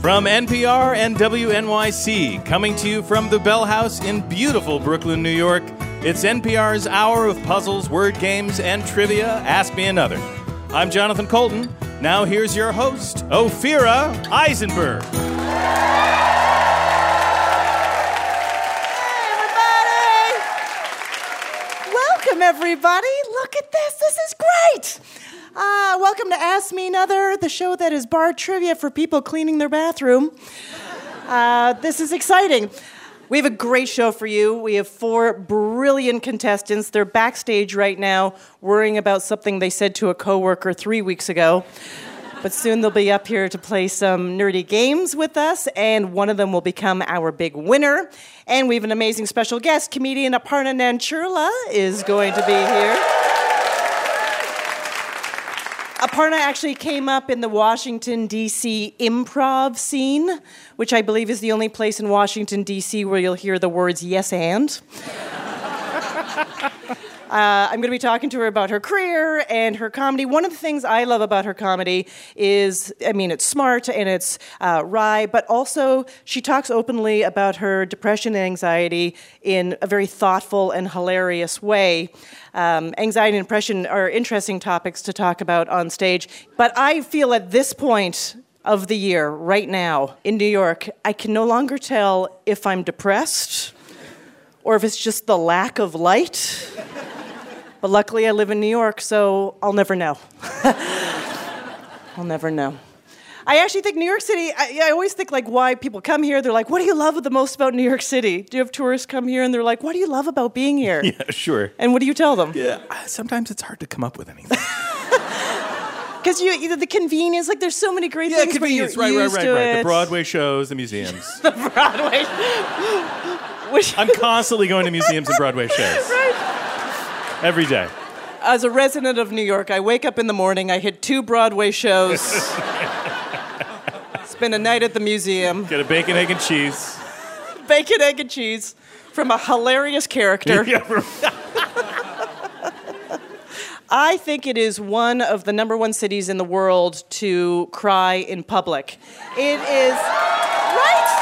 From NPR and WNYC, coming to you from the Bell House in beautiful Brooklyn, New York, it's NPR's hour of puzzles, word games, and trivia. Ask Me Another. I'm Jonathan Coulton. Now here's your host, Ophira Eisenberg. Welcome, everybody. Look at this. This is great. Uh, welcome to Ask Me Another, the show that is bar trivia for people cleaning their bathroom. Uh, this is exciting. We have a great show for you. We have four brilliant contestants. They're backstage right now worrying about something they said to a coworker three weeks ago. But soon they'll be up here to play some nerdy games with us, and one of them will become our big winner. And we have an amazing special guest, comedian Aparna Nancherla is going to be here. Aparna actually came up in the Washington, D.C. improv scene, which I believe is the only place in Washington, D.C. where you'll hear the words yes and. Uh, I'm going to be talking to her about her career and her comedy. One of the things I love about her comedy is, I mean, it's smart and it's uh, wry, but also she talks openly about her depression and anxiety in a very thoughtful and hilarious way. Um, anxiety and depression are interesting topics to talk about on stage, but I feel at this point of the year, right now in New York, I can no longer tell if I'm depressed or if it's just the lack of light. But luckily, I live in New York, so I'll never know. I'll never know. I actually think New York City, I, I, always think like why people come here. They're like, what do you love the most about New York City? Do you have tourists come here and they're like, what do you love about being here? Yeah, sure. And what do you tell them? Yeah, sometimes it's hard to come up with anything. Because you, you, the convenience, like there's so many great things to do. yeah, things. convenience, right, right, right, right. The Broadway shows, the museums. the Broadway. Which I'm constantly going to museums and Broadway shows. right every day. As a resident of New York, I wake up in the morning, I hit two Broadway shows, spend a night at the museum, get a bacon, egg, and cheese. Bacon, egg, and cheese from a hilarious character. I think it is one of the number one cities in the world to cry in public. It is, right?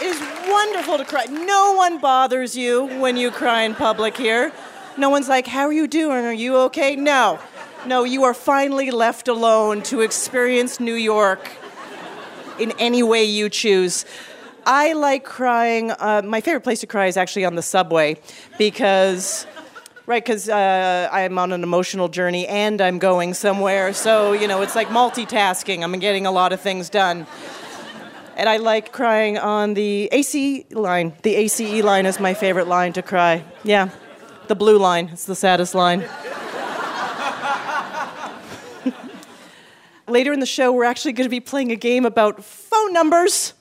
It is wonderful to cry. No one bothers you when you cry in public here. No one's like, How are you doing? Are you okay? No. No, you are finally left alone to experience New York in any way you choose. I like crying. Uh, my favorite place to cry is actually on the subway because, right, because uh, I'm on an emotional journey and I'm going somewhere. So, you know, it's like multitasking. I'm getting a lot of things done. And I like crying on the AC line. The ACE line is my favorite line to cry. Yeah. The blue line. It's the saddest line. Later in the show, we're actually going to be playing a game about phone numbers.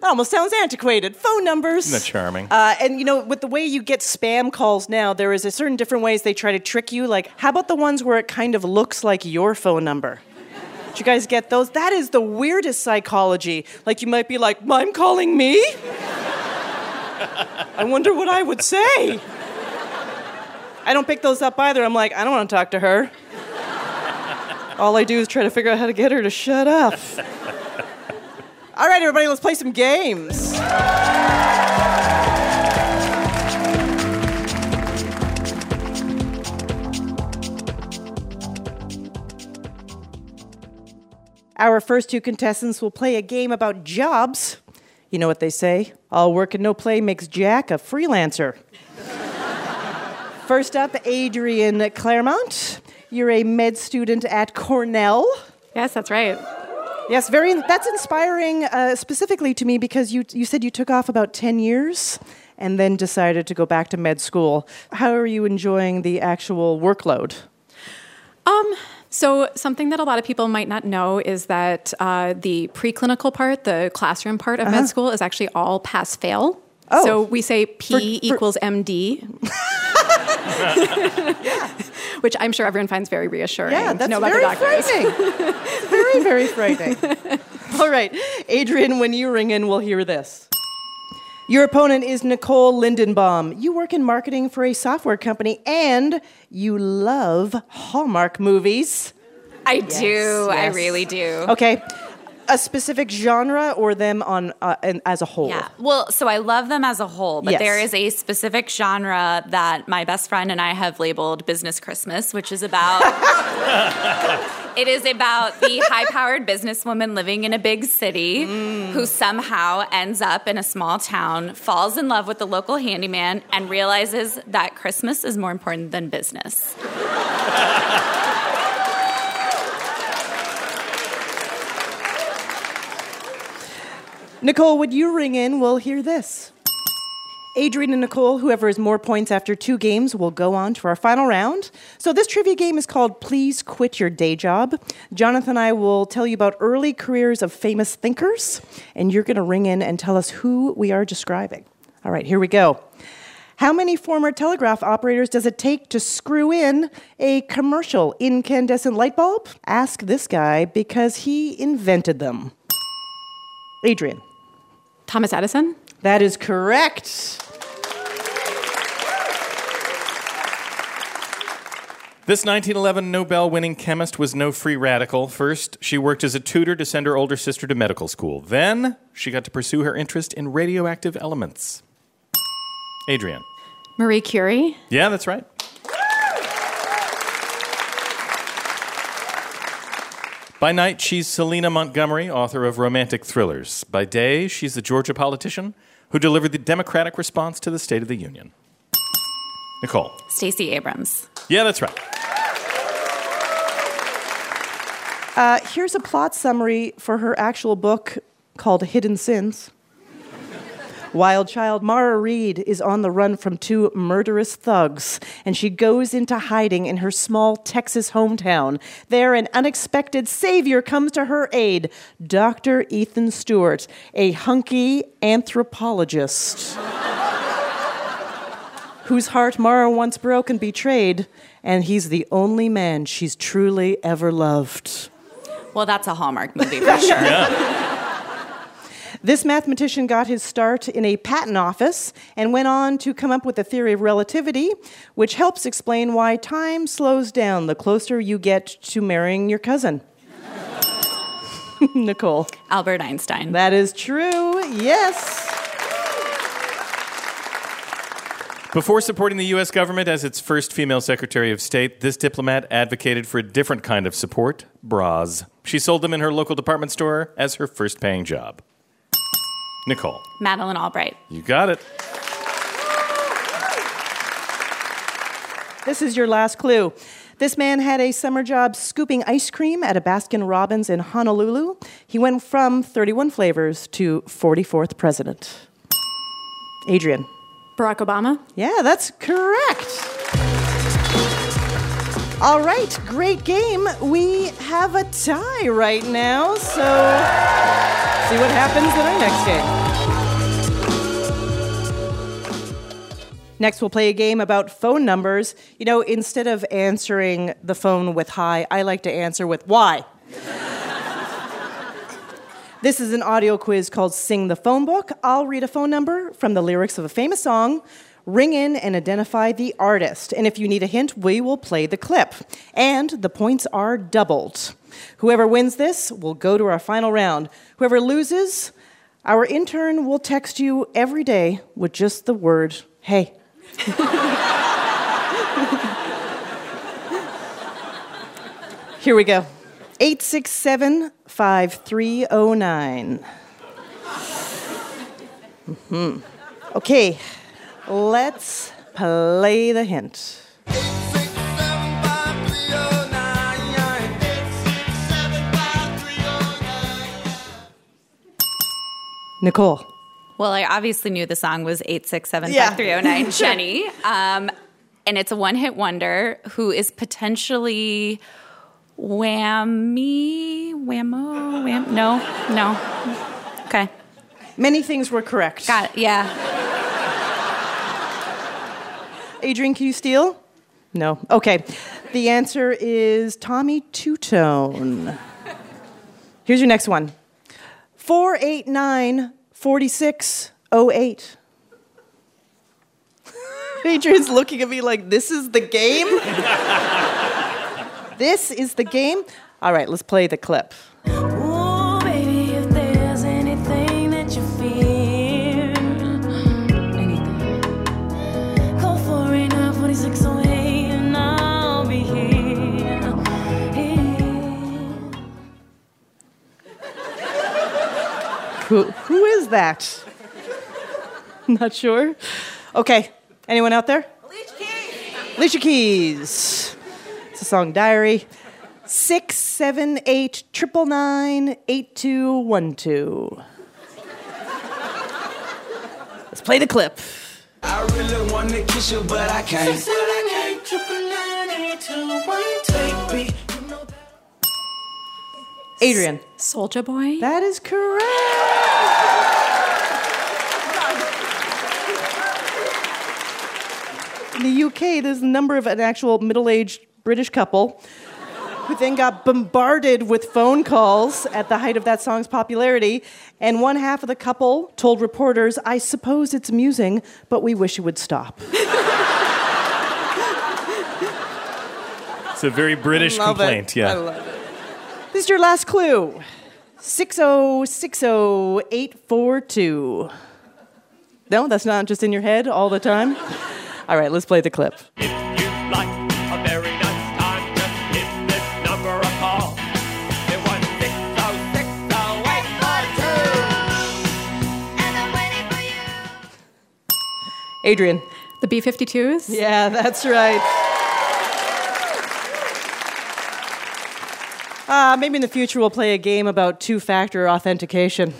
That almost sounds antiquated. Phone numbers. Isn't that charming? Uh, and you know, with the way you get spam calls now, there is a certain different ways they try to trick you. Like, how about the ones where it kind of looks like your phone number? Did you guys get those? That is the weirdest psychology. Like, you might be like, I'm calling me? I wonder what I would say. I don't pick those up either. I'm like, I don't want to talk to her. All I do is try to figure out how to get her to shut up. All right, everybody, let's play some games. Our first two contestants will play a game about jobs. You know what they say all work and no play makes Jack a freelancer. First up, Adrian Claremont. You're a med student at Cornell. Yes, that's right. Yes, very. That's inspiring, uh, specifically to me because you you said you took off about ten years and then decided to go back to med school. How are you enjoying the actual workload? Um. So, something that a lot of people might not know is that uh, the preclinical part, the classroom part of uh-huh. med school, is actually all pass fail. Oh. So we say P for, for equals MD. yeah. Which I'm sure everyone finds very reassuring. Yeah, that's know very frightening. very, very frightening. All right, Adrian, when you ring in, we'll hear this. Your opponent is Nicole Lindenbaum. You work in marketing for a software company and you love Hallmark movies. I yes, do. Yes. I really do. Okay. A specific genre or them on uh, and as a whole? Yeah. Well, so I love them as a whole, but Yes. there is a specific genre that my best friend and I have labeled Business Christmas, which is about it is about the high-powered businesswoman living in a big city who somehow ends up in a small town, falls in love with the local handyman and realizes that Christmas is more important than business. Nicole, would you ring in? We'll hear this. Adrian and Nicole, whoever has more points after two games, will go on to our final round. So, this trivia game is called Please Quit Your Day Job. Jonathan and I will tell you about early careers of famous thinkers, and you're going to ring in and tell us who we are describing. All right, here we go. How many former telegraph operators does it take to screw in a commercial incandescent light bulb? Ask this guy because he invented them. Adrian. Thomas Edison? That is correct. This 1911 Nobel winning chemist was no free radical. First, she worked as a tutor to send her older sister to medical school. Then, she got to pursue her interest in radioactive elements. Adrian. Marie Curie? Yeah, that's right. By night, she's Selena Montgomery, author of romantic thrillers. By day, she's the Georgia politician who delivered the Democratic response to the State of the Union. Nicole. Stacey Abrams. Yeah, that's right. Uh, here's a plot summary for her actual book called Hidden Sins. Wild child Mara Reed is on the run from two murderous thugs, and she goes into hiding in her small Texas hometown. There, an unexpected savior comes to her aid Dr. Ethan Stewart, a hunky anthropologist whose heart Mara once broke and betrayed, and he's the only man she's truly ever loved. Well, that's a Hallmark movie for sure. This mathematician got his start in a patent office and went on to come up with the theory of relativity, which helps explain why time slows down the closer you get to marrying your cousin. Nicole. Albert Einstein. That is true, yes. Before supporting the U.S. government as its first female Secretary of State, this diplomat advocated for a different kind of support bras. She sold them in her local department store as her first paying job. Nicole. Madeleine Albright. You got it. This is your last clue. This man had a summer job scooping ice cream at a Baskin Robbins in Honolulu. He went from 31 flavors to 44th president. Adrian. Barack Obama? Yeah, that's correct. All right, great game. We have a tie right now, so see what happens in our next game. Next, we'll play a game about phone numbers. You know, instead of answering the phone with hi, I like to answer with why. This is an audio quiz called Sing the Phone Book. I'll read a phone number from the lyrics of a famous song. Ring in and identify the artist. And if you need a hint, we will play the clip. And the points are doubled. Whoever wins this will go to our final round. Whoever loses, our intern will text you every day with just the word, hey. Here we go. 867 5309. Mm-hmm. Okay, let's play the hint. Nicole. Well, I obviously knew the song was 867 Yeah. 5309 Jenny. Um, and it's a one hit wonder who is potentially whammy, whammo, wham. No, no. Okay. Many things were correct. Got it. Yeah. Adrian, can you steal? No. Okay. The answer is Tommy Tutone. Here's your next one 489 4608. Adrian's looking at me like, this is the game? this is the game? All right, let's play the clip. Who, who is that? Not sure. Okay, anyone out there? Alicia Keys. Alicia Keys. It's a song diary. Six seven eight triple nine eight two one two. Let's play the clip. I really wanna kiss you, but I can't. Baby, you know Adrian. Soulja Boy. That is correct. In the UK, there's a number of an actual middle aged British couple who then got bombarded with phone calls at the height of that song's popularity. And one half of the couple told reporters, I suppose it's amusing, but we wish it would stop. It's a very British Love it. complaint. Yeah. I love it. This is your last clue. 6060842. No, that's not just in your head all the time. All right, let's play the clip. If you'd like a very nice time, just give this number a call. It was 6060842. And I'm waiting for you. Adrian. The B 52s. Yeah, that's right. Uh, maybe in the future we'll play a game about two factor authentication.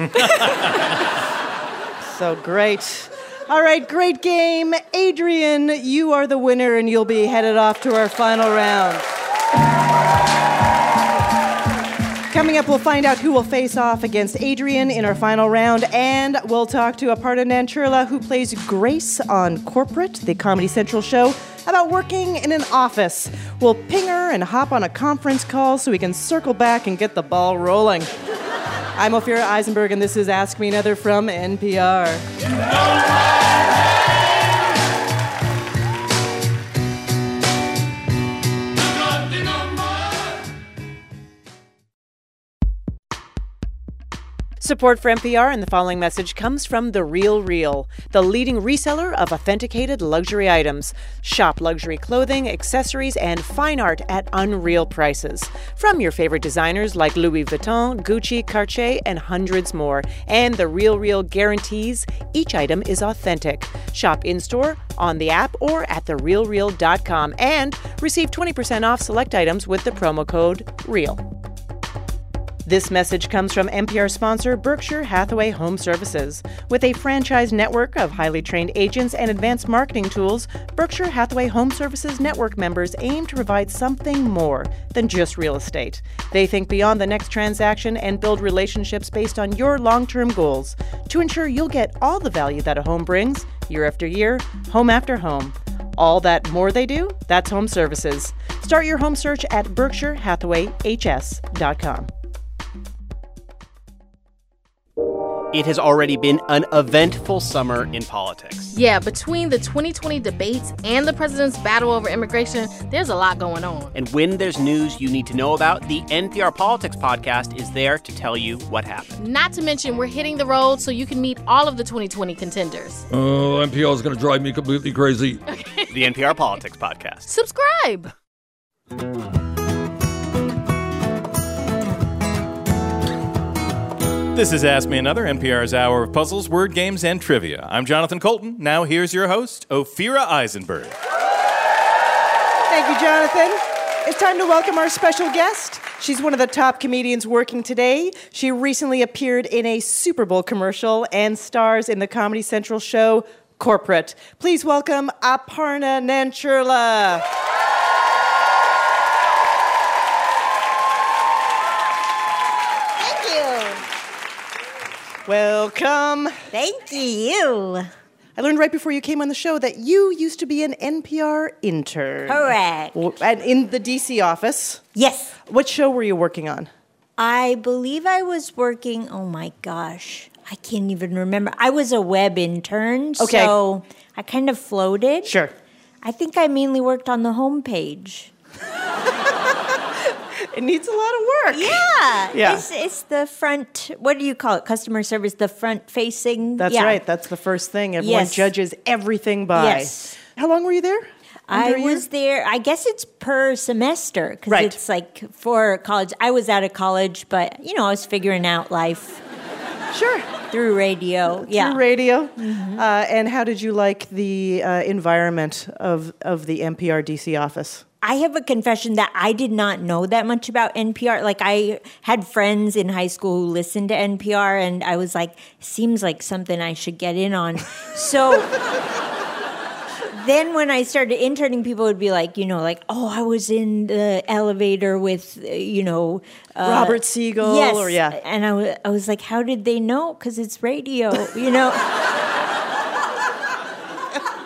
so great. All right, great game. Adrian, you are the winner, and you'll be headed off to our final round. Coming up, we'll find out who will face off against Adrian in our final round, and we'll talk to Aparna Nancherla, who plays Grace on Corporate, the Comedy Central show, about working in an office. We'll ping her and hop on a conference call so we can circle back and get the ball rolling. I'm Ophira Eisenberg, and this is Ask Me Another from NPR. Support for NPR and the following message comes from The Real Real, the leading reseller of authenticated luxury items. Shop luxury clothing, accessories, and fine art at unreal prices. From your favorite designers like Louis Vuitton, Gucci, Cartier, and hundreds more. And The Real Real guarantees each item is authentic. Shop in store, on the app, or at therealreal.com and receive 20% off select items with the promo code REAL. This message comes from NPR sponsor Berkshire Hathaway Home Services. With a franchise network of highly trained agents and advanced marketing tools, Berkshire Hathaway Home Services network members aim to provide something more than just real estate. They think beyond the next transaction and build relationships based on your long term goals to ensure you'll get all the value that a home brings year after year, home after home. All that more they do, that's home services. Start your home search at berkshirehathawayhs.com. It has already been an eventful summer in politics. Yeah, between the 2020 debates and the president's battle over immigration, there's a lot going on. And when there's news you need to know about, the NPR Politics podcast is there to tell you what happened. Not to mention, we're hitting the road so you can meet all of the 2020 contenders. Oh, NPR is going to drive me completely crazy. The NPR Politics podcast. Subscribe. This is Ask Me Another, NPR's hour of puzzles, word games, and trivia. I'm Jonathan Coulton. Now here's your host, Ophira Eisenberg. Thank you, Jonathan. It's time to welcome our special guest. She's one of the top comedians working today. She recently appeared in a Super Bowl commercial and stars in the Comedy Central show Corporate. Please welcome Aparna Nancherla. Welcome. Thank you. I learned right before you came on the show that you used to be an NPR intern. Correct. And in the DC office. Yes. What show were you working on? I believe I was working, oh my gosh, I can't even remember. I was a web intern, Okay. so I kind of floated. Sure. I think I mainly worked on the homepage. It needs a lot of work. Yeah. Yeah. It's, it's the front, what do you call it? Customer service, the front facing. That's yeah. right. That's the first thing everyone Yes. judges everything by. Yes. How long were you there? I Under was there. I guess it's per semester because Right. it's like for college. I was out of college, but you know, I was figuring out life. Sure. through radio. Yeah. Through radio. Uh, and how did you like the uh, environment of, of the NPR DC office? I have a confession that I did not know that much about NPR. Like I had friends in high school who listened to NPR and I was like, seems like something I should get in on. So then when I started interning, people would be like, you know, like, oh, I was in the elevator with, you know, uh, Robert Siegel Yes. or yeah. And I wa- I was like, how did they know? Because it's radio, you know?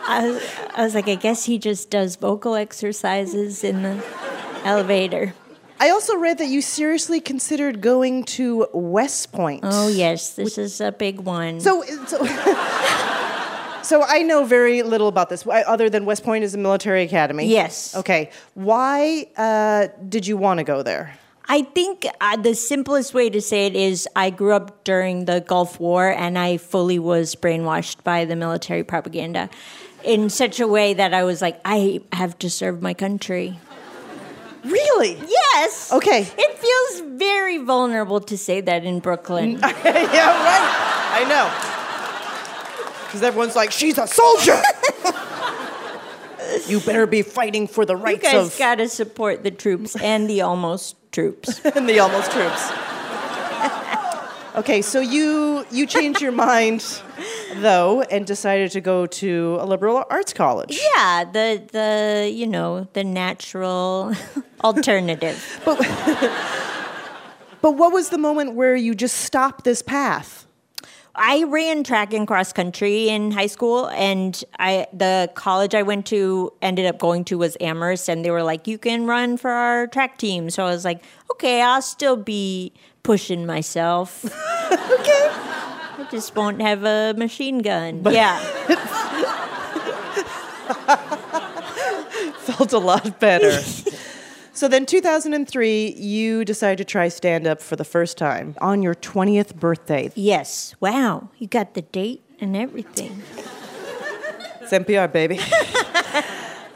I, I was like, I guess he just does vocal exercises in the elevator. I also read that you seriously considered going to West Point. Oh, yes, this is a big one. So, so, so I know very little about this, other than West Point is a military academy. Yes. Okay. Why uh, did you want to go there? I think uh, the simplest way to say it is I grew up during the Gulf War and I fully was brainwashed by the military propaganda in such a way that I was like, I have to serve my country. Really? Yes. Okay. It feels very vulnerable to say that in Brooklyn. yeah, right. I know. Because everyone's like, she's a soldier. you better be fighting for the rights of. you guys of got to support the troops and the almost troops. and the almost troops. Okay, so you you changed your mind though and decided to go to a liberal arts college. yeah, the the you know the natural alternative. But But what was the moment where you just stopped this path? I ran track and cross country in high school, and I the college I went to ended up going to was Amherst, and they were like, "You can run for our track team." So I was like, "Okay, I'll still be pushing myself." okay, I just won't have a machine gun. yeah, Felt a lot better. so then 2003 you decided to try stand up for the first time on your 20th birthday. yes. Wow, you got the date and everything. It's NPR, baby.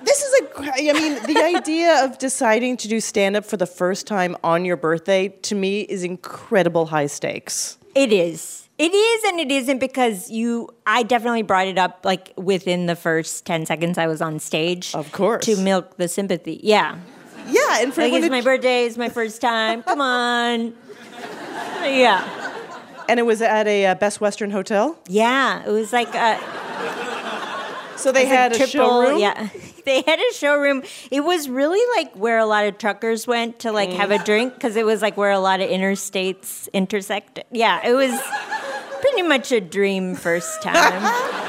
This is a, I mean, the idea of deciding to do stand up for the first time on your birthday to me is incredible high stakes. It is. It is and it isn't because you I definitely brought it up like within the first 10 seconds I was on stage. Of course. To milk the sympathy. Yeah. Yeah, and for Like it's it- my birthday, it's my first time. Come on. Yeah. and it was at a uh, Best Western hotel. Yeah, it was like a So they it was like had a triple- showroom. Yeah. They had a showroom. It was really like where a lot of truckers went to like have a mm. drink because it was like where a lot of interstates intersect. Yeah, it was pretty much a dream first time.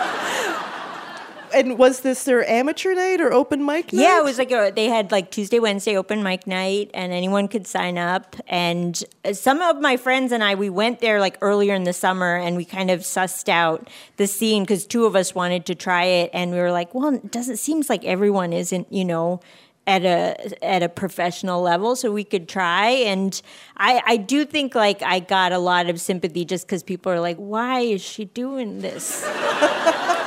And was this their amateur night or open mic night? Yeah, it was like a, they had like Tuesday, Wednesday open mic night, and anyone could sign up. And uh, some of my friends and I, we went there like earlier in the summer, and we kind of sussed out the scene because two of us wanted to try it, and we were like, well, it doesn't seems like everyone isn't, you know. At a at a professional level, so we could try, and I I do think like I got a lot of sympathy just because people are like, why is she doing this?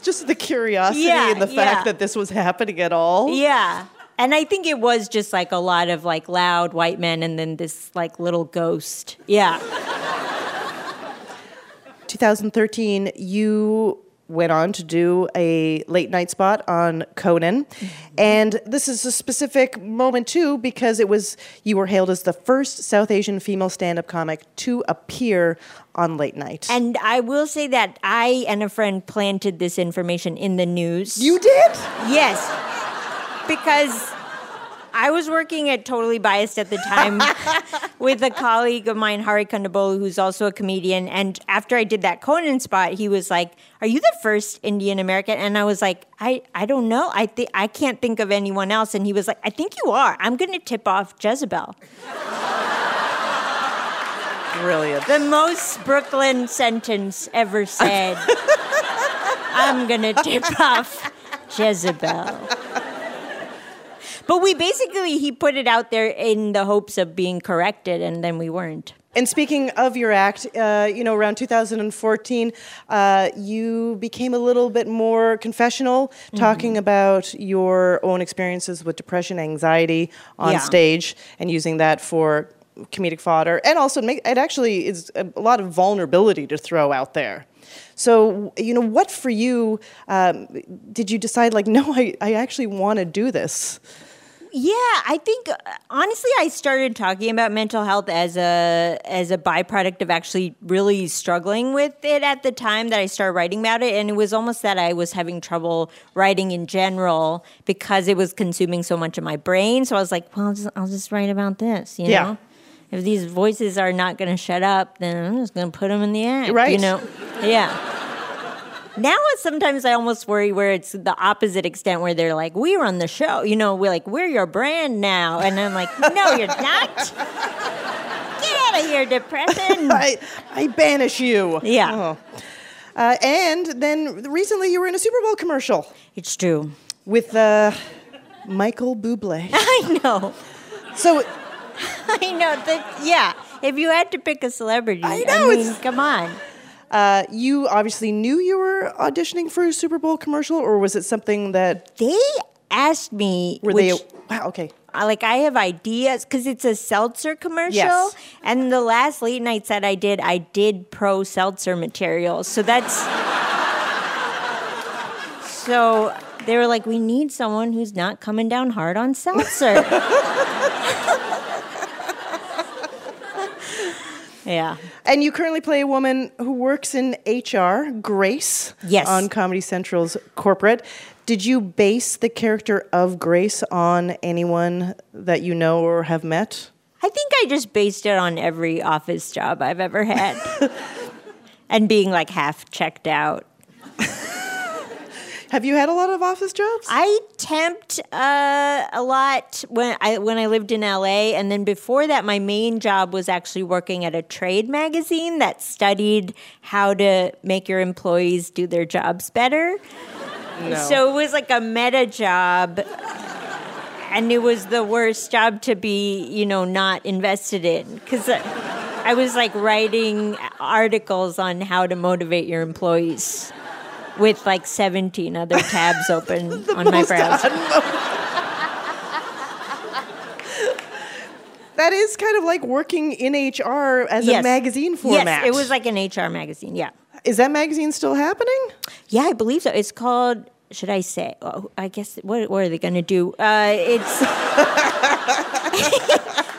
just the curiosity Yeah, and the yeah. fact that this was happening at all. Yeah. And I think it was just like a lot of like loud white men and then this like little ghost. Yeah. 2013, you went on to do a late night spot on Conan. And this is a specific moment too because it was you were hailed as the first South Asian female stand-up comic to appear on late night. And I will say that I and a friend planted this information in the news. you did? Yes. Because I was working at Totally Biased at the time with a colleague of mine, Hari Kondabolu, who's also a comedian. And after I did that Conan spot, he was like, Are you the first Indian American? And I was like, I, I don't know. I think I can't think of anyone else. And he was like, I think you are. I'm gonna tip off Jezebel. Brilliant. The most Brooklyn sentence ever said. I'm gonna tip off Jezebel. But we basically he put it out there in the hopes of being corrected, and then we weren't. And speaking of your act, uh, you know, around 2014, uh, you became a little bit more confessional, talking about your own experiences with depression, anxiety on Yeah. stage, and using that for comedic fodder, and also make, it actually is a, a lot of vulnerability to throw out there. So, you know, what for you um, did you decide, like, no, I, I actually want to do this? Yeah, I think uh, honestly, I started talking about mental health as a as a byproduct of actually really struggling with it at the time that I started writing about it, and it was almost that I was having trouble writing in general because it was consuming so much of my brain. So I was like, well, I'll just, I'll just write about this, you Yeah. know. If these voices are not going to shut up, then I'm just going to put them in the act, You know? Yeah. Now sometimes I almost worry where it's the opposite extent where they're like, "We run the show," you know, we're like, "We're your brand now," and I'm like, "No, you're not. Get out of here, depression." I, I banish you. Yeah. Oh. Uh, and then recently you were in a Super Bowl commercial It's true. with uh, Michael Bublé. I know. So I know that. Yeah. If you had to pick a celebrity, I know, I mean, come on. Uh, you obviously knew you were auditioning for a Super Bowl commercial, or was it something that They asked me. were which, they? Wow. Okay. I- like I have ideas because it's a seltzer commercial. Yes. And the last late night set I did, I did pro seltzer material. So that's so they were like, we need someone who's not coming down hard on seltzer. yeah. And you currently play a woman who works in HR, Grace. Yes. On Comedy Central's corporate. Did you base the character of Grace on anyone that you know or have met? I think I just based it on every office job I've ever had. and being like half checked out. Have you had a lot of office jobs? I temped uh, a lot when I when I lived in LA, and then before that, my main job was actually working at a trade magazine that studied how to make your employees do their jobs better. So it was like a meta job. And it was the worst job to be, you know, not invested in because I was like writing articles on how to motivate your employees with like 17 other tabs open on my browser. That is kind of like working in HR as a magazine format. Yes, it was like an HR magazine. Yeah. Is that magazine still happening? Yeah, I believe so. It's called, should I say? Oh, I guess, what, what are they going to do? Uh, it's,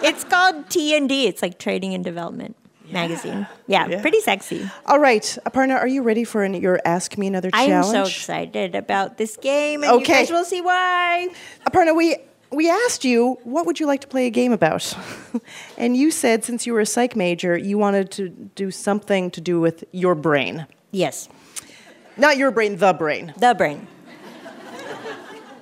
it's called T&D. It's like Training and Development magazine. Yeah, Yeah. pretty sexy. All right, uh, Aparna, are you ready for an, your Ask Me Another challenge? I'm so excited about this game, and Okay. you guys will see why. Aparna, we we asked you what would you like to play a game about, and you said since you were a psych major, you wanted to do something to do with your brain, Yes, not your brain, the brain. the brain.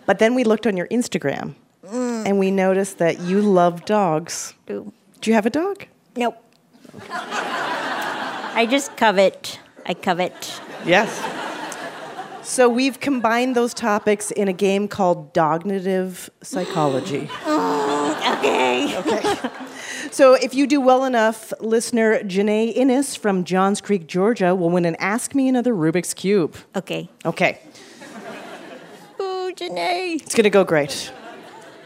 But then we looked on your Instagram, mm. and we noticed that you love dogs. Ooh. Do you have a dog? Nope. I just covet. I covet. Yes. So we've combined those topics in a game called Dognitive Psychology. Oh, okay. Okay. So if you do well enough, listener Janae Innes from Johns Creek, Georgia, will win an Ask Me Another Rubik's Cube. Okay. Okay. Ooh, Janae. It's going to go great.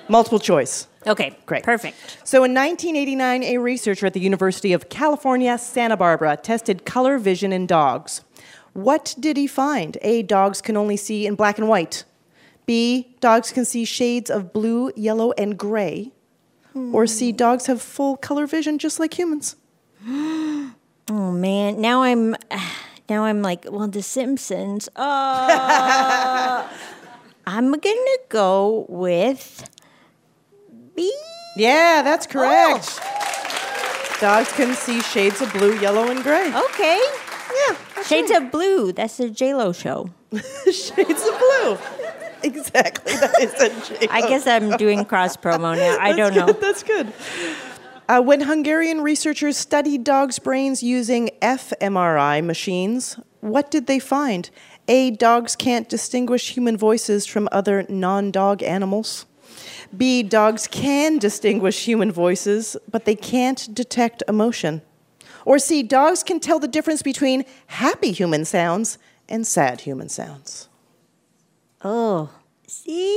Multiple choice. Okay. Great. Perfect. So in 1989, a researcher at the University of California, Santa Barbara tested color vision in dogs. What did he find? A. Dogs can only see in black and white. B. Dogs can see shades of blue, yellow, and gray. Or C. Dogs have full color vision just like humans. Oh man, now I'm now I'm like, well, The Simpsons. Uh, I'm gonna go with B. Yeah, that's correct. Dogs can see shades of blue, yellow, and gray. Okay. Yeah, Shades right. of Blue. That's the J Lo show. shades of blue. Exactly. That is a J-Lo. I guess I'm doing cross promo now. I don't know. That's good. Uh, when Hungarian researchers studied dogs' brains using fMRI machines, what did they find? A. Dogs can't distinguish human voices from other non dog animals. B. Dogs can distinguish human voices, but they can't detect emotion. Or C. Dogs can tell the difference between happy human sounds and sad human sounds. Oh, see.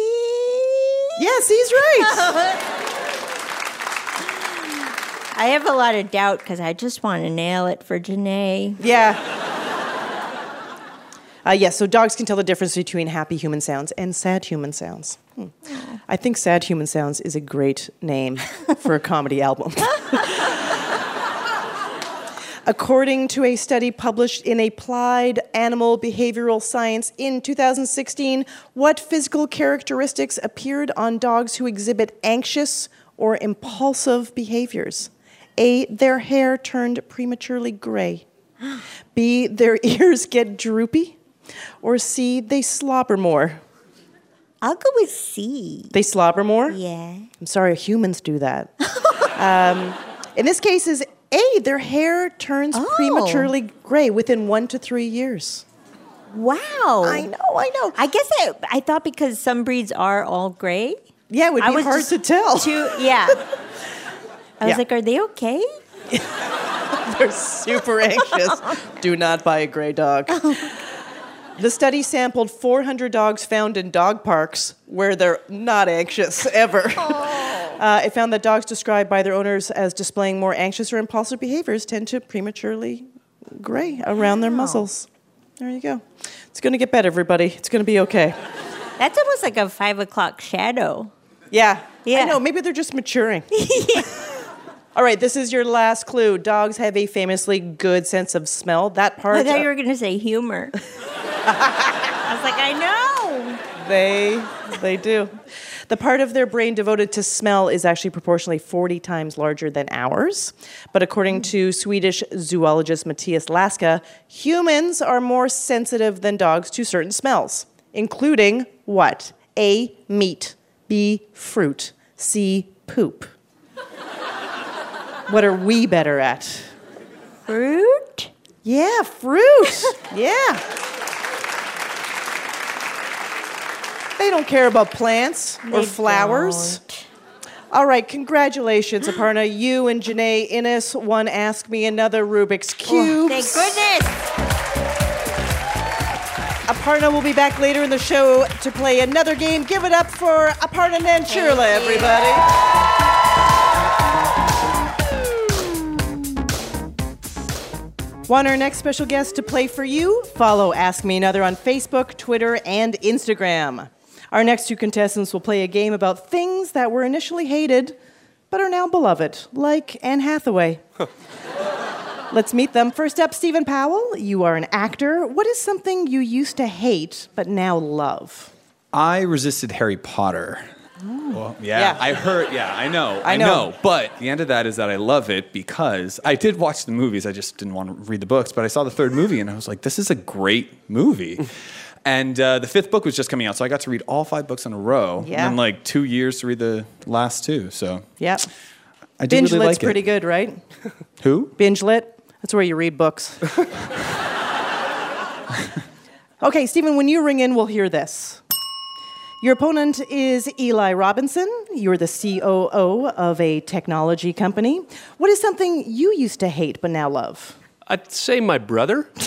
Yes, he's right. I have a lot of doubt because I just want to nail it for Janae. Yeah. Uh, yes, so dogs can tell the difference between happy human sounds and sad human sounds. Hmm. I think Sad Human Sounds is a great name for a comedy album. According to a study published in Applied Animal Behavioral Science in 2016, what physical characteristics appeared on dogs who exhibit anxious or impulsive behaviors? A. Their hair turned prematurely gray. B. Their ears get droopy. Or C. They slobber more. I'll go with C. They slobber more? Yeah. I'm sorry, humans do that. um, in this case, is A, their hair turns Oh. prematurely gray within one to three years. Wow. I know, I know. I guess I, I thought because some breeds are all gray. Yeah, it would I be was hard to tell. Too, yeah. I was Yeah. like, are they okay? They're super anxious. Do not buy a gray dog. The study sampled 400 dogs found in dog parks where they're not anxious ever. Uh, it found that dogs described by their owners as displaying more anxious or impulsive behaviors tend to prematurely gray around their muzzles. There you go. It's going to get better, everybody. It's going to be okay. That's almost like a five o'clock shadow. Yeah. Yeah. I know. Maybe they're just maturing. All right, this is your last clue. Dogs have a famously good sense of smell. That part. I thought you were going to say humor. I was like, I know. They they do. The part of their brain devoted to smell is actually proportionally 40 times larger than ours. But according to Swedish zoologist Matthias Laska, humans are more sensitive than dogs to certain smells, including what? A, meat, B, fruit, C, poop. What are we better at? Fruit? Yeah, fruit. yeah. They don't care about plants or They flowers. All right, congratulations, Aparna. You and Janae Innes won Ask Me Another Rubik's Cube. Oh, Thank goodness. Aparna will be back later in the show to play another game. Give it up for Aparna Nancherla, everybody. Want our next special guest to play for you? Follow Ask Me Another on Facebook, Twitter, and Instagram. Our next two contestants will play a game about things that were initially hated but are now beloved, like Anne Hathaway. Let's meet them. First up, Stephen Powell. You are an actor. What is something you used to hate but now love? I resisted Harry Potter. Well, yeah, Yeah. I heard. Yeah, I know. I I, know. know. But the end of that is that I love it because I did watch the movies. I just didn't want to read the books. But I saw the third movie and I was like, this is a great movie. and uh, the fifth book was just coming out, so I got to read all five books in a row. Yeah. And then like two years to read the last two. So Yep. I do Binge really lit's like pretty it. good, right? Who? Binge lit. That's where you read books. okay, Stephen, when you ring in, we'll hear this. Your opponent is Eli Robinson. You're the COO of a technology company. What is something you used to hate but now love? I'd say my brother.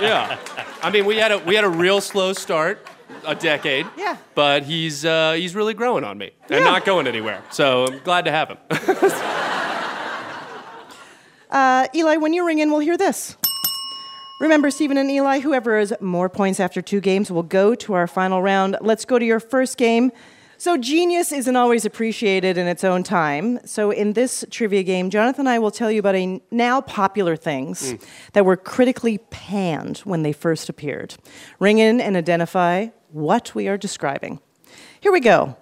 yeah, I mean we had a we had a real slow start, a decade. Yeah. But he's uh, he's really growing on me and Yeah. not going anywhere. So I'm glad to have him. Uh, Eli, when you ring in, we'll hear this. Remember, Stephen and Eli, whoever has more points after two games will go to our final round. Let's go to your first game. So, genius isn't always appreciated in its own time. So, in this trivia game, Jonathan and I will tell you about a now popular things hmm. that were critically panned when they first appeared. Ring in and identify what we are describing. Here we go.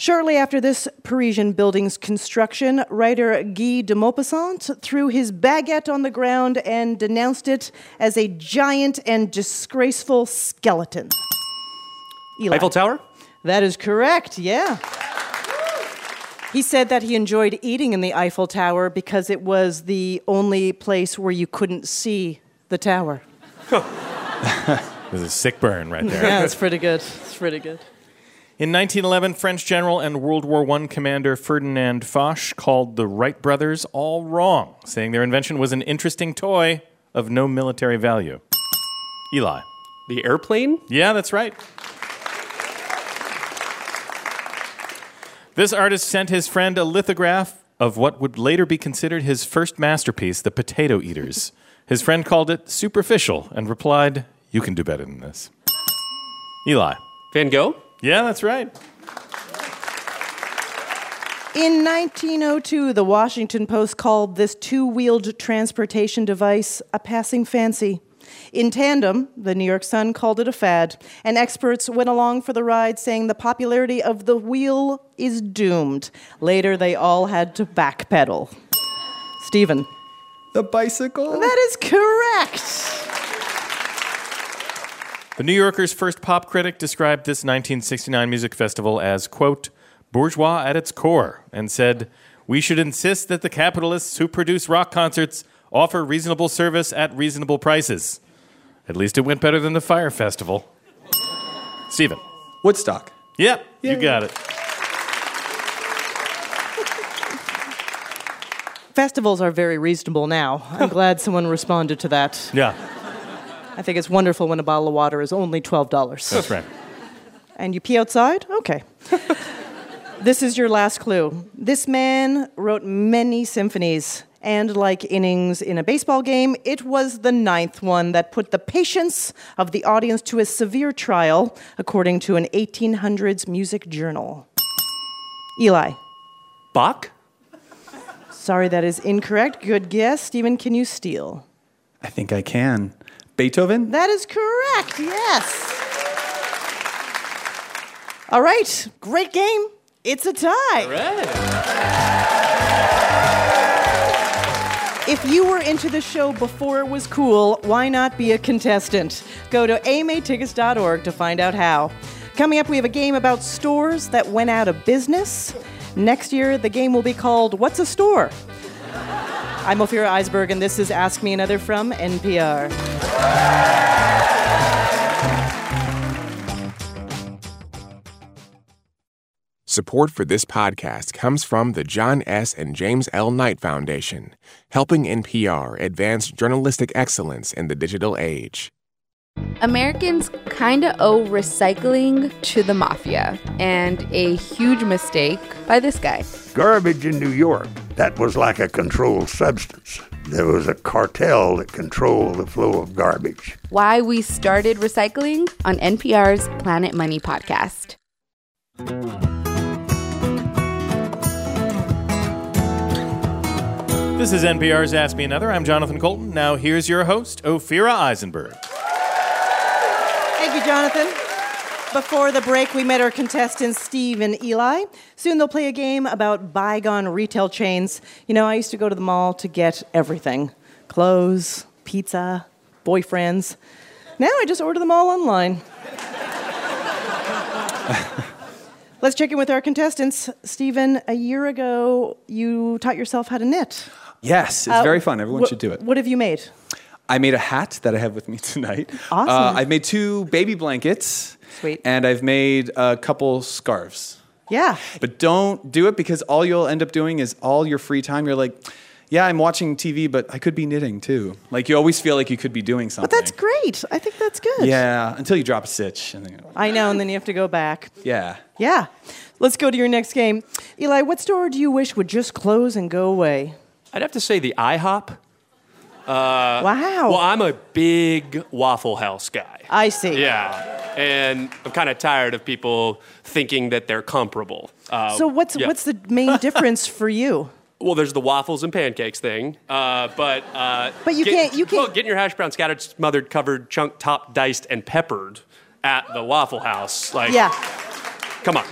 Shortly after this Parisian building's construction, writer Guy de Maupassant threw his baguette on the ground and denounced it as a giant and disgraceful skeleton. Eli. Eiffel Tower. That is correct, yeah. He said that he enjoyed eating in the Eiffel Tower because it was the only place where you couldn't see the tower. There's a sick burn right there. Yeah, that's pretty good. It's pretty good. In 1911, French general and World War I commander Ferdinand Foch called the Wright brothers all wrong, saying their invention was an interesting toy of no military value. Eli. The airplane? Yeah, that's right. This artist sent his friend a lithograph of what would later be considered his first masterpiece, The Potato Eaters. His friend called it superficial and replied, You can do better than this. Eli. Van Gogh? Yeah, that's right. In 1902, the Washington Post called this two wheeled transportation device a passing fancy. In tandem, the New York Sun called it a fad, and experts went along for the ride saying the popularity of the wheel is doomed. Later, they all had to backpedal. Stephen. The bicycle? That is correct. The New Yorker's first pop critic described this 1969 music festival as, quote, bourgeois at its core, and said, We should insist that the capitalists who produce rock concerts offer reasonable service at reasonable prices. At least it went better than the Fire Festival. Stephen. Woodstock. Yep, you got it. Festivals are very reasonable now. I'm glad someone responded to that. Yeah, I think it's wonderful when a bottle of water is only $12. that's right. And you pee outside? Okay. this is your last clue. This man wrote many symphonies, and like innings in a baseball game, it was the ninth one that put the patience of the audience to a severe trial, according to an 1800s music journal. Eli. Bach? Sorry, that is incorrect. Good guess. Stephen, can you steal? I think I can. Beethoven? That is correct, yes. All right, great game. It's a tie. If you were into the show before it was cool, why not be a contestant? Go to amatickets.org to find out how. Coming up, we have a game about stores that went out of business. Next year, the game will be called What's a Store? I'm Ophira Eisenberg, and this is Ask Me Another from NPR. Support for this podcast comes from the John S. and James L. Knight Foundation, helping NPR advance journalistic excellence in the digital age. Americans kind of owe recycling to the mafia, and a huge mistake by this guy. Garbage in New York, that was like a controlled substance. There was a cartel that controlled the flow of garbage. Why we started recycling on NPR's Planet Money podcast. This is NPR's Ask Me Another. I'm Jonathan Coulton. Now here's your host, Ophira Eisenberg. Jonathan. Before the break, we met our contestants, Steve and Eli. Soon they'll play a game about bygone retail chains. You know, I used to go to the mall to get everything clothes, pizza, boyfriends. Now I just order them all online. Let's check in with our contestants. Stephen, a year ago, you taught yourself how to knit. Yes, it's Uh, very fun. Everyone wh- should do it. What have you made? I made a hat that I have with me tonight. Awesome. Uh, I've made two baby blankets. Sweet. And I've made a couple scarves. Yeah. But don't do it because all you'll end up doing is all your free time, you're like, yeah, I'm watching TV, but I could be knitting too. Like you always feel like you could be doing something. But that's great. I think that's good. Yeah, until you drop a stitch. And then, I know, and then you have to go back. yeah. Yeah. Let's go to your next game. Eli, what store do you wish would just close and go away? I'd have to say the IHOP. Uh, wow. Well, I'm a big Waffle House guy. I see. Yeah. And I'm kind of tired of people thinking that they're comparable. Uh, So what's yeah. what's the main difference for you? Well, there's the waffles and pancakes thing, uh, but uh, But you can't- you Well, getting your hash brown scattered, smothered, covered, chunk, topped, diced, and peppered at the Waffle House. Like, Yeah. come on,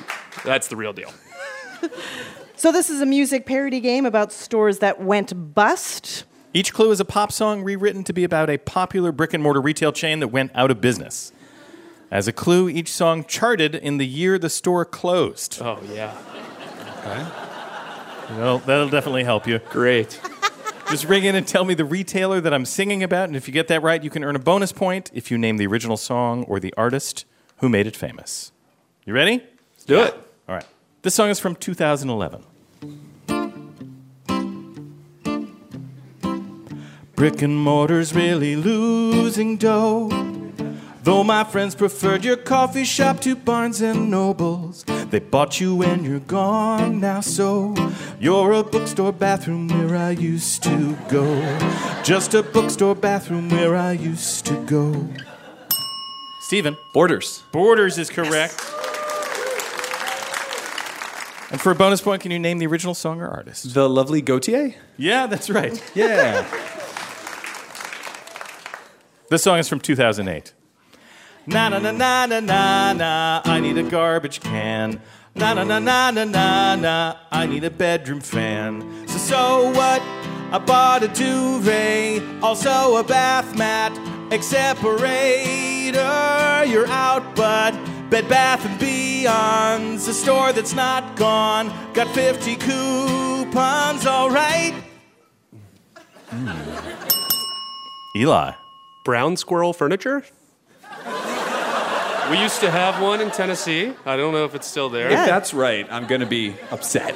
that's the real deal. So this is a music parody game about stores that went bust. Each clue is a pop song rewritten to be about a popular brick and mortar retail chain that went out of business. As a clue, each song charted in the year the store closed. Oh yeah. Okay. Well, that'll definitely help you. Great. Just ring in and tell me the retailer that I'm singing about, and if you get that right, you can earn a bonus point if you name the original song or the artist who made it famous. You ready? Let's do it. All right. This song is from 2011. Brick and mortar's really losing dough. Though my friends preferred your coffee shop to Barnes and Nobles, they bought you when you're gone now. So You're a bookstore bathroom where I used to go. Just a bookstore bathroom where I used to go. Steven. Borders. Borders is correct. And for a bonus point, can you name the original song or artist? The lovely Gotye? Yeah, that's right. Yeah. This song is from 2008. Na na na na na na na. I need a garbage can. Na na na na na na na. I need a bedroom fan. So so what? I bought a duvet, also a bath mat, except separator. You're out, but Bed Bath and Beyond's a store that's not gone. Got 50 coupons, all right. Eli. Brown squirrel furniture? We used to have one in Tennessee. I don't know if it's still there. If that's right, I'm going to be upset.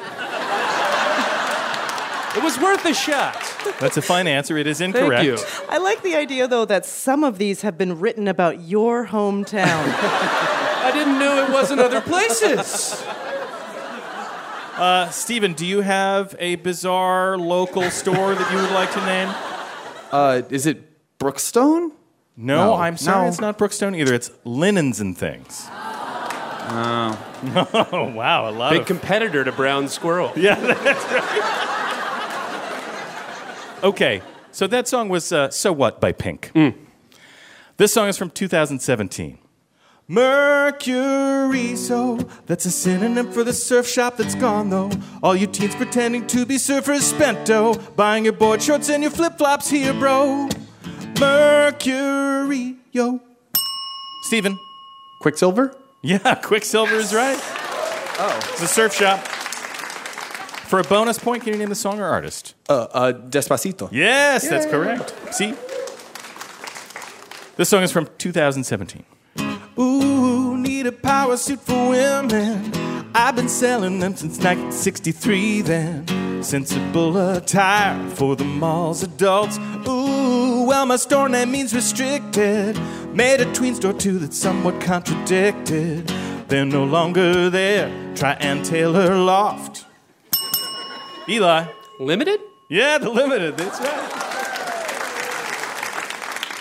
It was worth a shot. That's a fine answer. It is incorrect. Thank you. I like the idea, though, that some of these have been written about your hometown. I didn't know it wasn't other places. Uh, Steven, do you have a bizarre local store that you would like to name? Uh, is it Brookstone? No, No. I'm sorry, No. it's not Brookstone either. It's Linens and Things. Oh, wow, a lot Big of competitor to Brown Squirrel. Yeah, that's right. Okay, so that song was uh, So What by Pink. This song is from 2017. Mercury, so that's a synonym for the surf shop that's gone though. All you teens pretending to be surfers spent spento, buying your board shorts and your flip flops here, bro. Mercury, yo. Steven. Quiksilver? Yeah, Quiksilver is right. Oh. It's a surf shop. For a bonus point, can you name the song or artist? Uh, uh, Despacito. Yes, that's correct. See? This song is from 2017. Ooh, need a power suit for women. I've been selling them since 1963 then. Sensible attire for the mall's adults. Ooh, well, my store name means restricted. Made a tween store too that's somewhat contradicted. They're no longer there. Try Ann Taylor Loft. Eli. Limited? Yeah, the limited. That's right.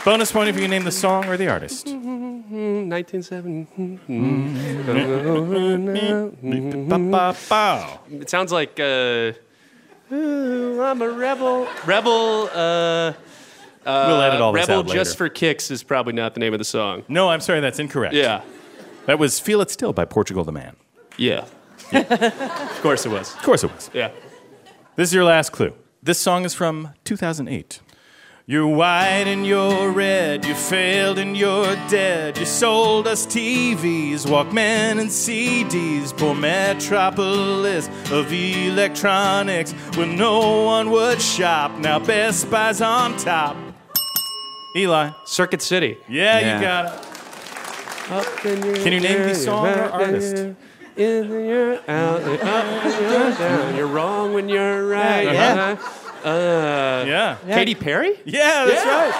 Bonus point if you can name the song or the artist. 1970. It sounds like uh, ooh, I'm a rebel. Rebel. Uh, uh, We'll edit all this Rebel out later. just for kicks is probably not the name of the song. No, I'm sorry, that's incorrect. Yeah. That was Feel It Still by Portugal the Man. Yeah. of course it was. Of course it was. Yeah. This is your last clue. This song is from 2008. You're white and you're red, you failed and you're dead. You sold us TVs, Walkman, and CDs. Poor metropolis of electronics where no one would shop. Now Best Buy's on top. Eli. Circuit City. Yeah, Yeah. you got it. Can you name the song or artist? In the you're out, you're up, you're down. You're wrong when you're right. Yeah. Uh, Yeah. Katy Perry? Yeah, that's Yeah. right.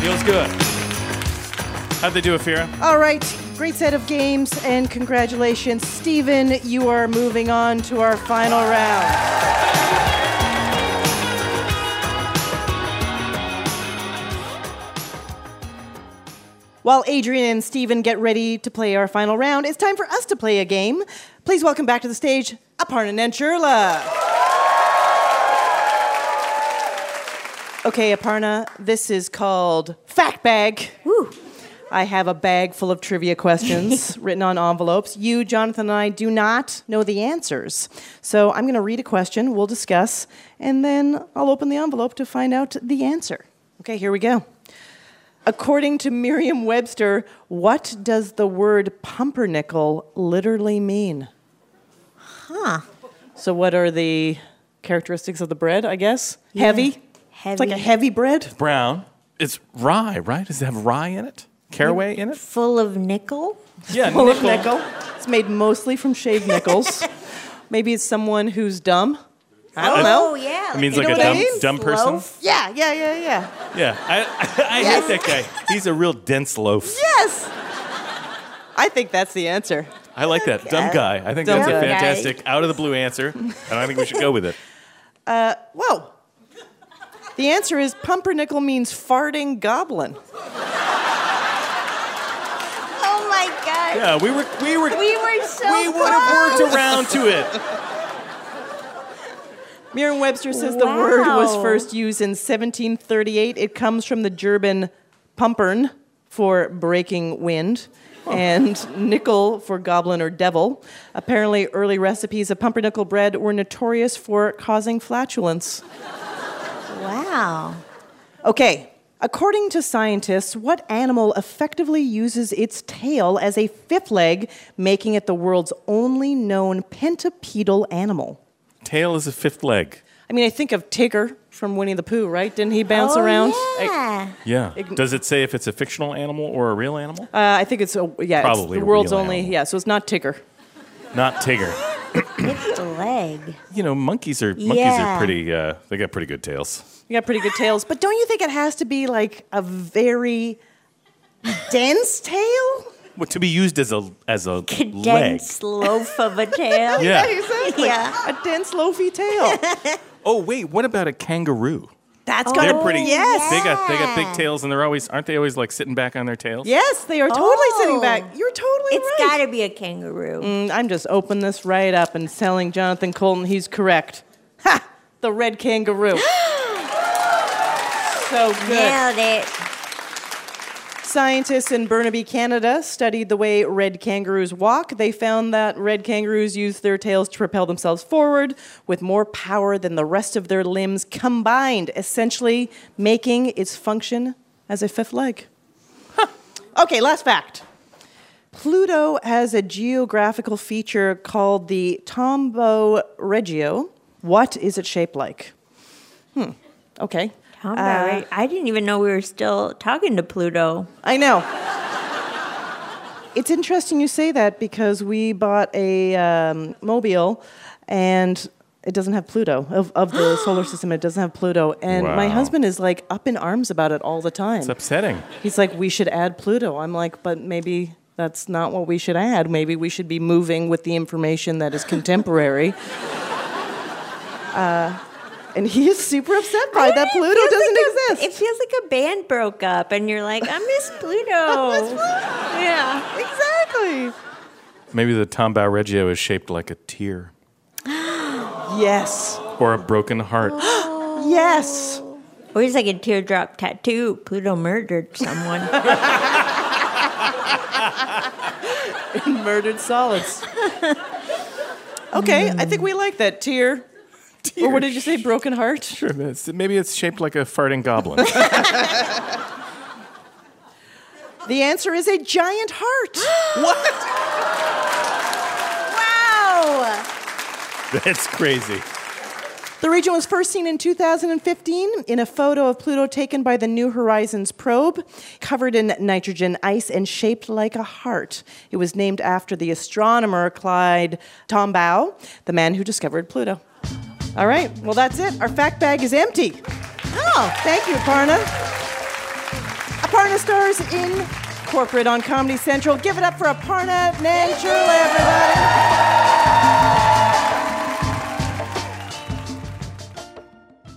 Feels good. How'd they do, Ophira? All right, great set of games, and congratulations, Stephen. You are moving on to our final round. While Adrian and Stephen get ready to play our final round, it's time for us to play a game. Please welcome back to the stage Aparna Nancherla. Okay, Aparna, this is called Fact Bag. Woo. I have a bag full of trivia questions written on envelopes. You, Jonathan, and I do not know the answers. So I'm going to read a question, we'll discuss, and then I'll open the envelope to find out the answer. Okay, here we go. According to Merriam Webster, what does the word pumpernickel literally mean? Huh. So, what are the characteristics of the bread, I guess? Heavy? It's like a heavy bread? Brown. It's rye, right? Does it have rye in it? Caraway in it? Full of nickel? Yeah, Full of nickel. nickel. It's made mostly from shaved nickels. Maybe it's someone who's dumb. I don't know. Oh, yeah. It means You like know a what I dumb, mean? dumb person? Yeah, yeah, yeah, yeah. Yeah, I, I, Yes. hate that guy. He's a real dense loaf. Yes! I think that's the answer. I like that. Dumb guy. I think Dumb that's a guy. fantastic out of the blue answer, and I think we should go with it. Uh, whoa. The answer is pumpernickel means farting goblin. Oh my god. Yeah, we were we were We were so we would have worked around to it. Merriam-Webster says the word was first used in 1738. It comes from the German pumpern for breaking wind. And nickel for goblin or devil. Apparently, early recipes of pumpernickel bread were notorious for causing flatulence. Wow. Okay, according to scientists, what animal effectively uses its tail as a fifth leg, making it the world's only known pentapedal animal? Tail is a fifth leg. I mean, I think of Tigger from Winnie the Pooh, right? Didn't he bounce Oh, around? Yeah. Yeah. Ign- Does it say if it's a fictional animal or a real animal? Uh, I think it's a, yeah, Probably it's a the world's real only animal. yeah. So it's not Tigger. Not Tigger. Fifth leg. You know, monkeys are monkeys Yeah. are pretty. Uh, they got pretty good tails. You got pretty good tails, but don't you think it has to be like a very dense tail? Well, to be used as a as a leg. Dense loaf of a tail. Yeah. exactly. Yeah. A dense loafy tail. Oh wait, what about a kangaroo? That's Oh, got They're pretty. Yes. They got they got big tails, and they're always aren't they always like sitting back on their tails? Yes, they are totally sitting Oh. back. You're totally It's right. got to be a kangaroo. Mm, I'm just opening this right up and telling Jonathan Coulton he's correct. Ha! The red kangaroo. so good. Nailed it. Scientists in Burnaby, Canada studied the way red kangaroos walk. They found that red kangaroos use their tails to propel themselves forward with more power than the rest of their limbs combined, essentially making its function as a fifth leg. Huh. Okay, last fact. Pluto has a geographical feature called the Tombaugh Regio. What is it shaped like? Hmm. Okay. How Uh, about right? I didn't even know we were still talking to Pluto. I know. it's interesting you say that because we bought a um, mobile and it doesn't have Pluto of, of the solar system. It doesn't have Pluto, and my husband is like up in arms about it all the time. It's upsetting. He's like, we should add Pluto. I'm like, but maybe that's not what we should add. Maybe we should be moving with the information that is contemporary. uh, and he is super upset by that Pluto doesn't like a- exist. It feels like a band broke up, and you're like, I miss Pluto. yeah. exactly. Maybe the Tombaugh Regio is shaped like a tear Yes. or a broken heart. Yes. Or he's like a teardrop tattoo. Pluto murdered someone. Murdered solids. Okay, I think we like that tear. Or what did you say? Broken heart? Sure, it's- maybe it's shaped like a farting goblin. The answer is a giant heart. What? Wow. That's crazy. The region was first seen in 2015 in a photo of Pluto taken by the New Horizons probe, covered in nitrogen ice and shaped like a heart. It was named after the astronomer Clyde Tombaugh, the man who discovered Pluto. All right, well, that's it. Our fact bag is empty. Oh, thank you, Aparna. Aparna stars in corporate on Comedy Central. Give it up for Aparna Nancherla, everybody.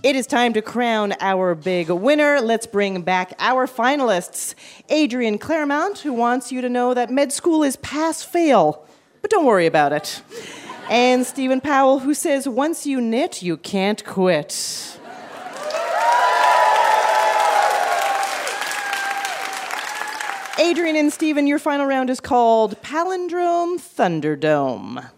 It is time to crown our big winner. Let's bring back our finalists. Adrian Claremont, who wants you to know that med school is pass fail, but don't worry about it. And Stephen Powell, who says once you knit, you can't quit. Adrian and Stephen, your final round is called Palindrome Thunderdome.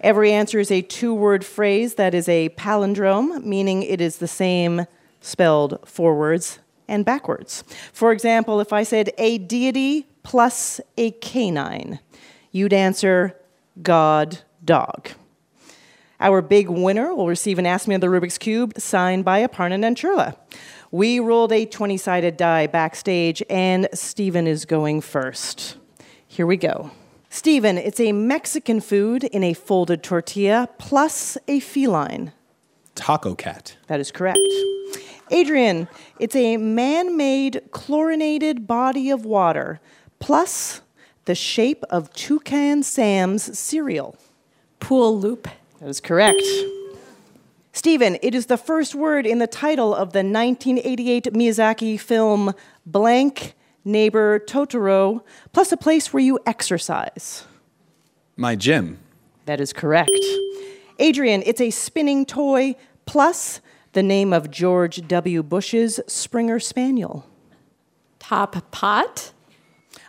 Every answer is a two word phrase that is a palindrome, meaning it is the same spelled forwards and backwards. For example, if I said a deity plus a canine, you'd answer God Dog. Our big winner will receive an Ask Me Another Rubik's Cube signed by Aparna Nancherla. We rolled a 20 sided die backstage, and Stephen is going first. Here we go. Stephen, it's a Mexican food in a folded tortilla plus a feline. Taco cat. That is correct. Adrian, it's a man made chlorinated body of water plus the shape of Toucan Sam's cereal? Pool loop. That is correct. Stephen, it is the first word in the title of the 1988 Miyazaki film Blank Neighbor Totoro, plus a place where you exercise. My gym. That is correct. Adrian, it's a spinning toy plus the name of George W. Bush's Springer Spaniel. Top pot?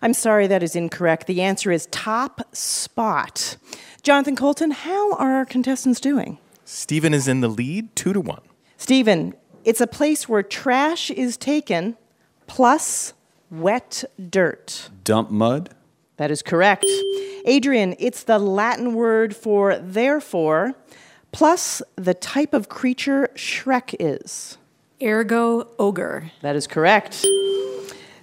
I'm sorry, that is incorrect. The answer is top spot. Jonathan Coulton, how are our contestants doing? Stephen is in the lead, two to one. Stephen, it's a place where trash is taken plus wet dirt. Dump mud. That is correct. Adrian, it's the Latin word for therefore plus the type of creature Shrek is. Ergo ogre. That is correct.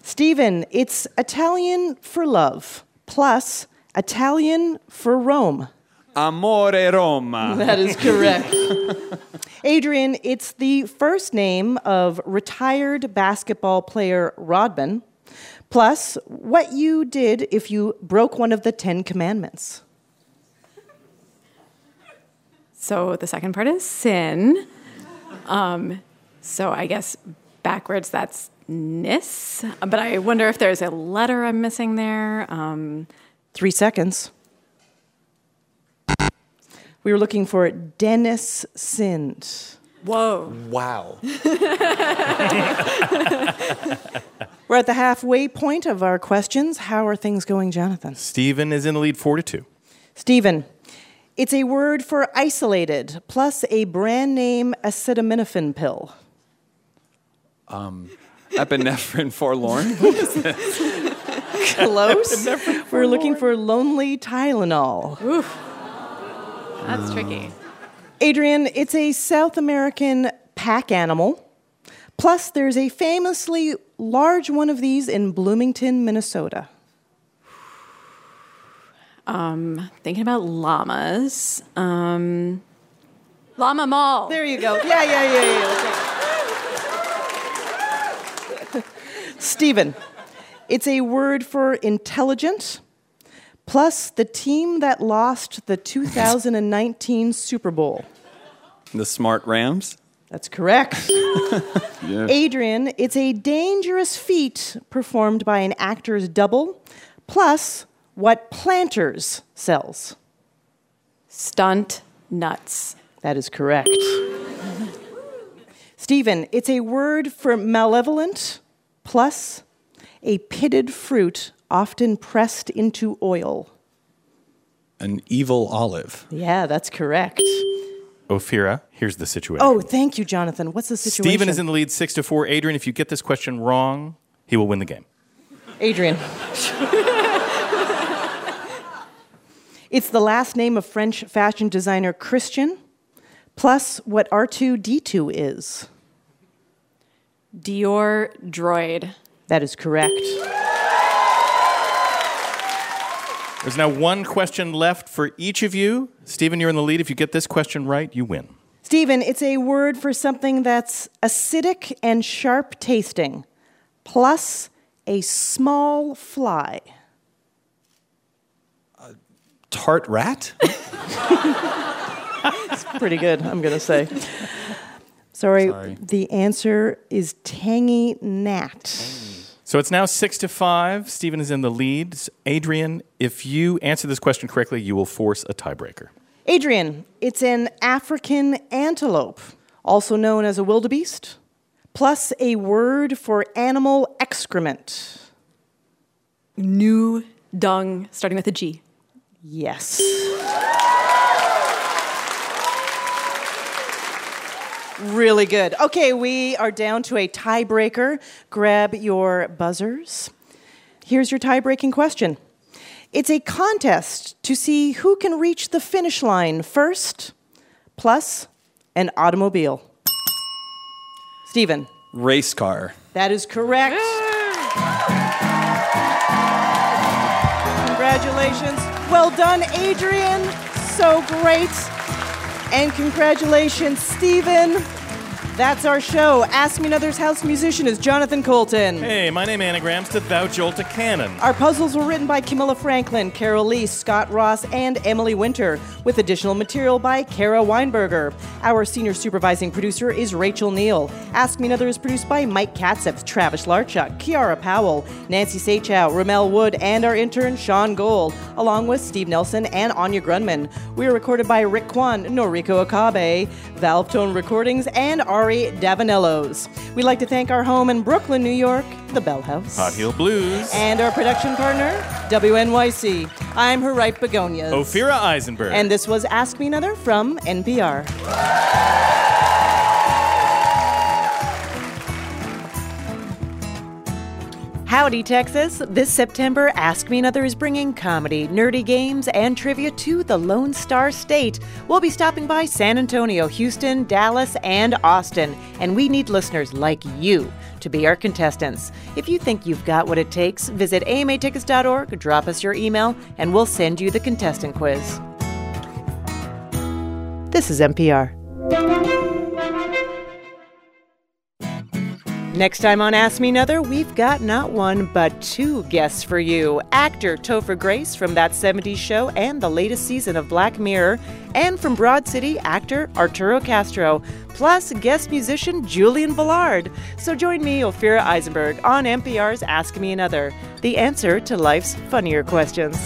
Stephen, it's Italian for love plus Italian for Rome. Amore Roma. That is correct. Adrian, it's the first name of retired basketball player Rodman, plus what you did if you broke one of the Ten Commandments. So the second part is sin. Um, so I guess backwards that's nis. But I wonder if there's a letter I'm missing there. Um, Three seconds. We were looking for Dennis sinned. Whoa. Wow. We're at the halfway point of our questions. How are things going, Jonathan? Stephen is in the lead, four to two. Stephen, it's a word for isolated plus a brand name acetaminophen pill. Um, epinephrine forlorn. What is this? Close. We're looking for lonely Tylenol. Oof. That's tricky. Adrian, it's a South American pack animal. Plus, there's a famously large one of these in Bloomington, Minnesota. Um, thinking about llamas. Um, llama mall. There you go. Yeah, yeah, yeah, yeah. Stephen, it's a word for intelligent, plus the team that lost the 2019 Super Bowl. The smart Rams. That's correct. Yeah. Adrian, it's a dangerous feat performed by an actor's double, plus what Planters sells. Stunt nuts. That is correct. Stephen, it's a word for malevolent, plus a pitted fruit often pressed into oil. An evil olive. Yeah, that's correct. Ophira, here's the situation. Oh, thank you, Jonathan. What's the situation? Stephen is in the lead, six to four. Adrian, if you get this question wrong, he will win the game. Adrian. it's the last name of French fashion designer Christian, plus what R2D2 is. Dior droid. That is correct. There's now one question left for each of you. Stephen, you're in the lead. If you get this question right, you win. Stephen, it's a word for something that's acidic and sharp tasting, plus a small fly. Tart rat? It's pretty good, I'm going to say. Sorry, Sorry. the answer is tangy gnat. So it's now six to five. Stephen is in the lead. Adrian, if you answer this question correctly, you will force a tiebreaker. Adrian, it's an African antelope, also known as a wildebeest, plus a word for animal excrement. Gnu dung, starting with a G. Yes. Really good. Okay, we are down to a tiebreaker. Grab your buzzers. Here's your tie breaking question it's a contest to see who can reach the finish line first, plus an automobile. Stephen, Race car. that is correct. Congratulations. Well done, Adrian. So great. And congratulations, Stephen. That's our show. Ask Me Another's house musician is Jonathan Coulton. Hey, my name anagrams to Thou Jolt a Cannon. Our puzzles were written by Camilla Franklin, Carol Lee, Scott Ross, and Emily Winter, with additional material by Kara Weinberger. Our senior supervising producer is Rachel Neal. Ask Me Another is produced by Mike Katzif, Travis Larchuk, Kiara Powell, Nancy Saechao, Ramel Wood, and our intern Sean Gold, along with Steve Nelson and Anya Grundmann. We are recorded by Rick Kwan, Noriko Okabe, Valve Tone Recordings, and Ari Davanellos. We'd like to thank our home in Brooklyn, New York, the Bell House. Hot Heel Blues. And our production partner, WNYC. I'm her right begonias. Ophira Eisenberg. And this was Ask Me Another from NPR. Howdy, Texas. This September, Ask Me Another is bringing comedy, nerdy games, and trivia to the Lone Star State. We'll be stopping by San Antonio, Houston, Dallas, and Austin, and we need listeners like you to be our contestants. If you think you've got what it takes, visit amatickets.org, drop us your email, and we'll send you the contestant quiz. This is NPR. Next time on Ask Me Another, we've got not one but two guests for you. Actor Topher Grace from That 70s Show and the latest season of Black Mirror, and from Broad City, actor Arturo Castro, plus guest musician Julian Velard. So join me, Ophira Eisenberg, on NPR's Ask Me Another, the answer to life's funnier questions.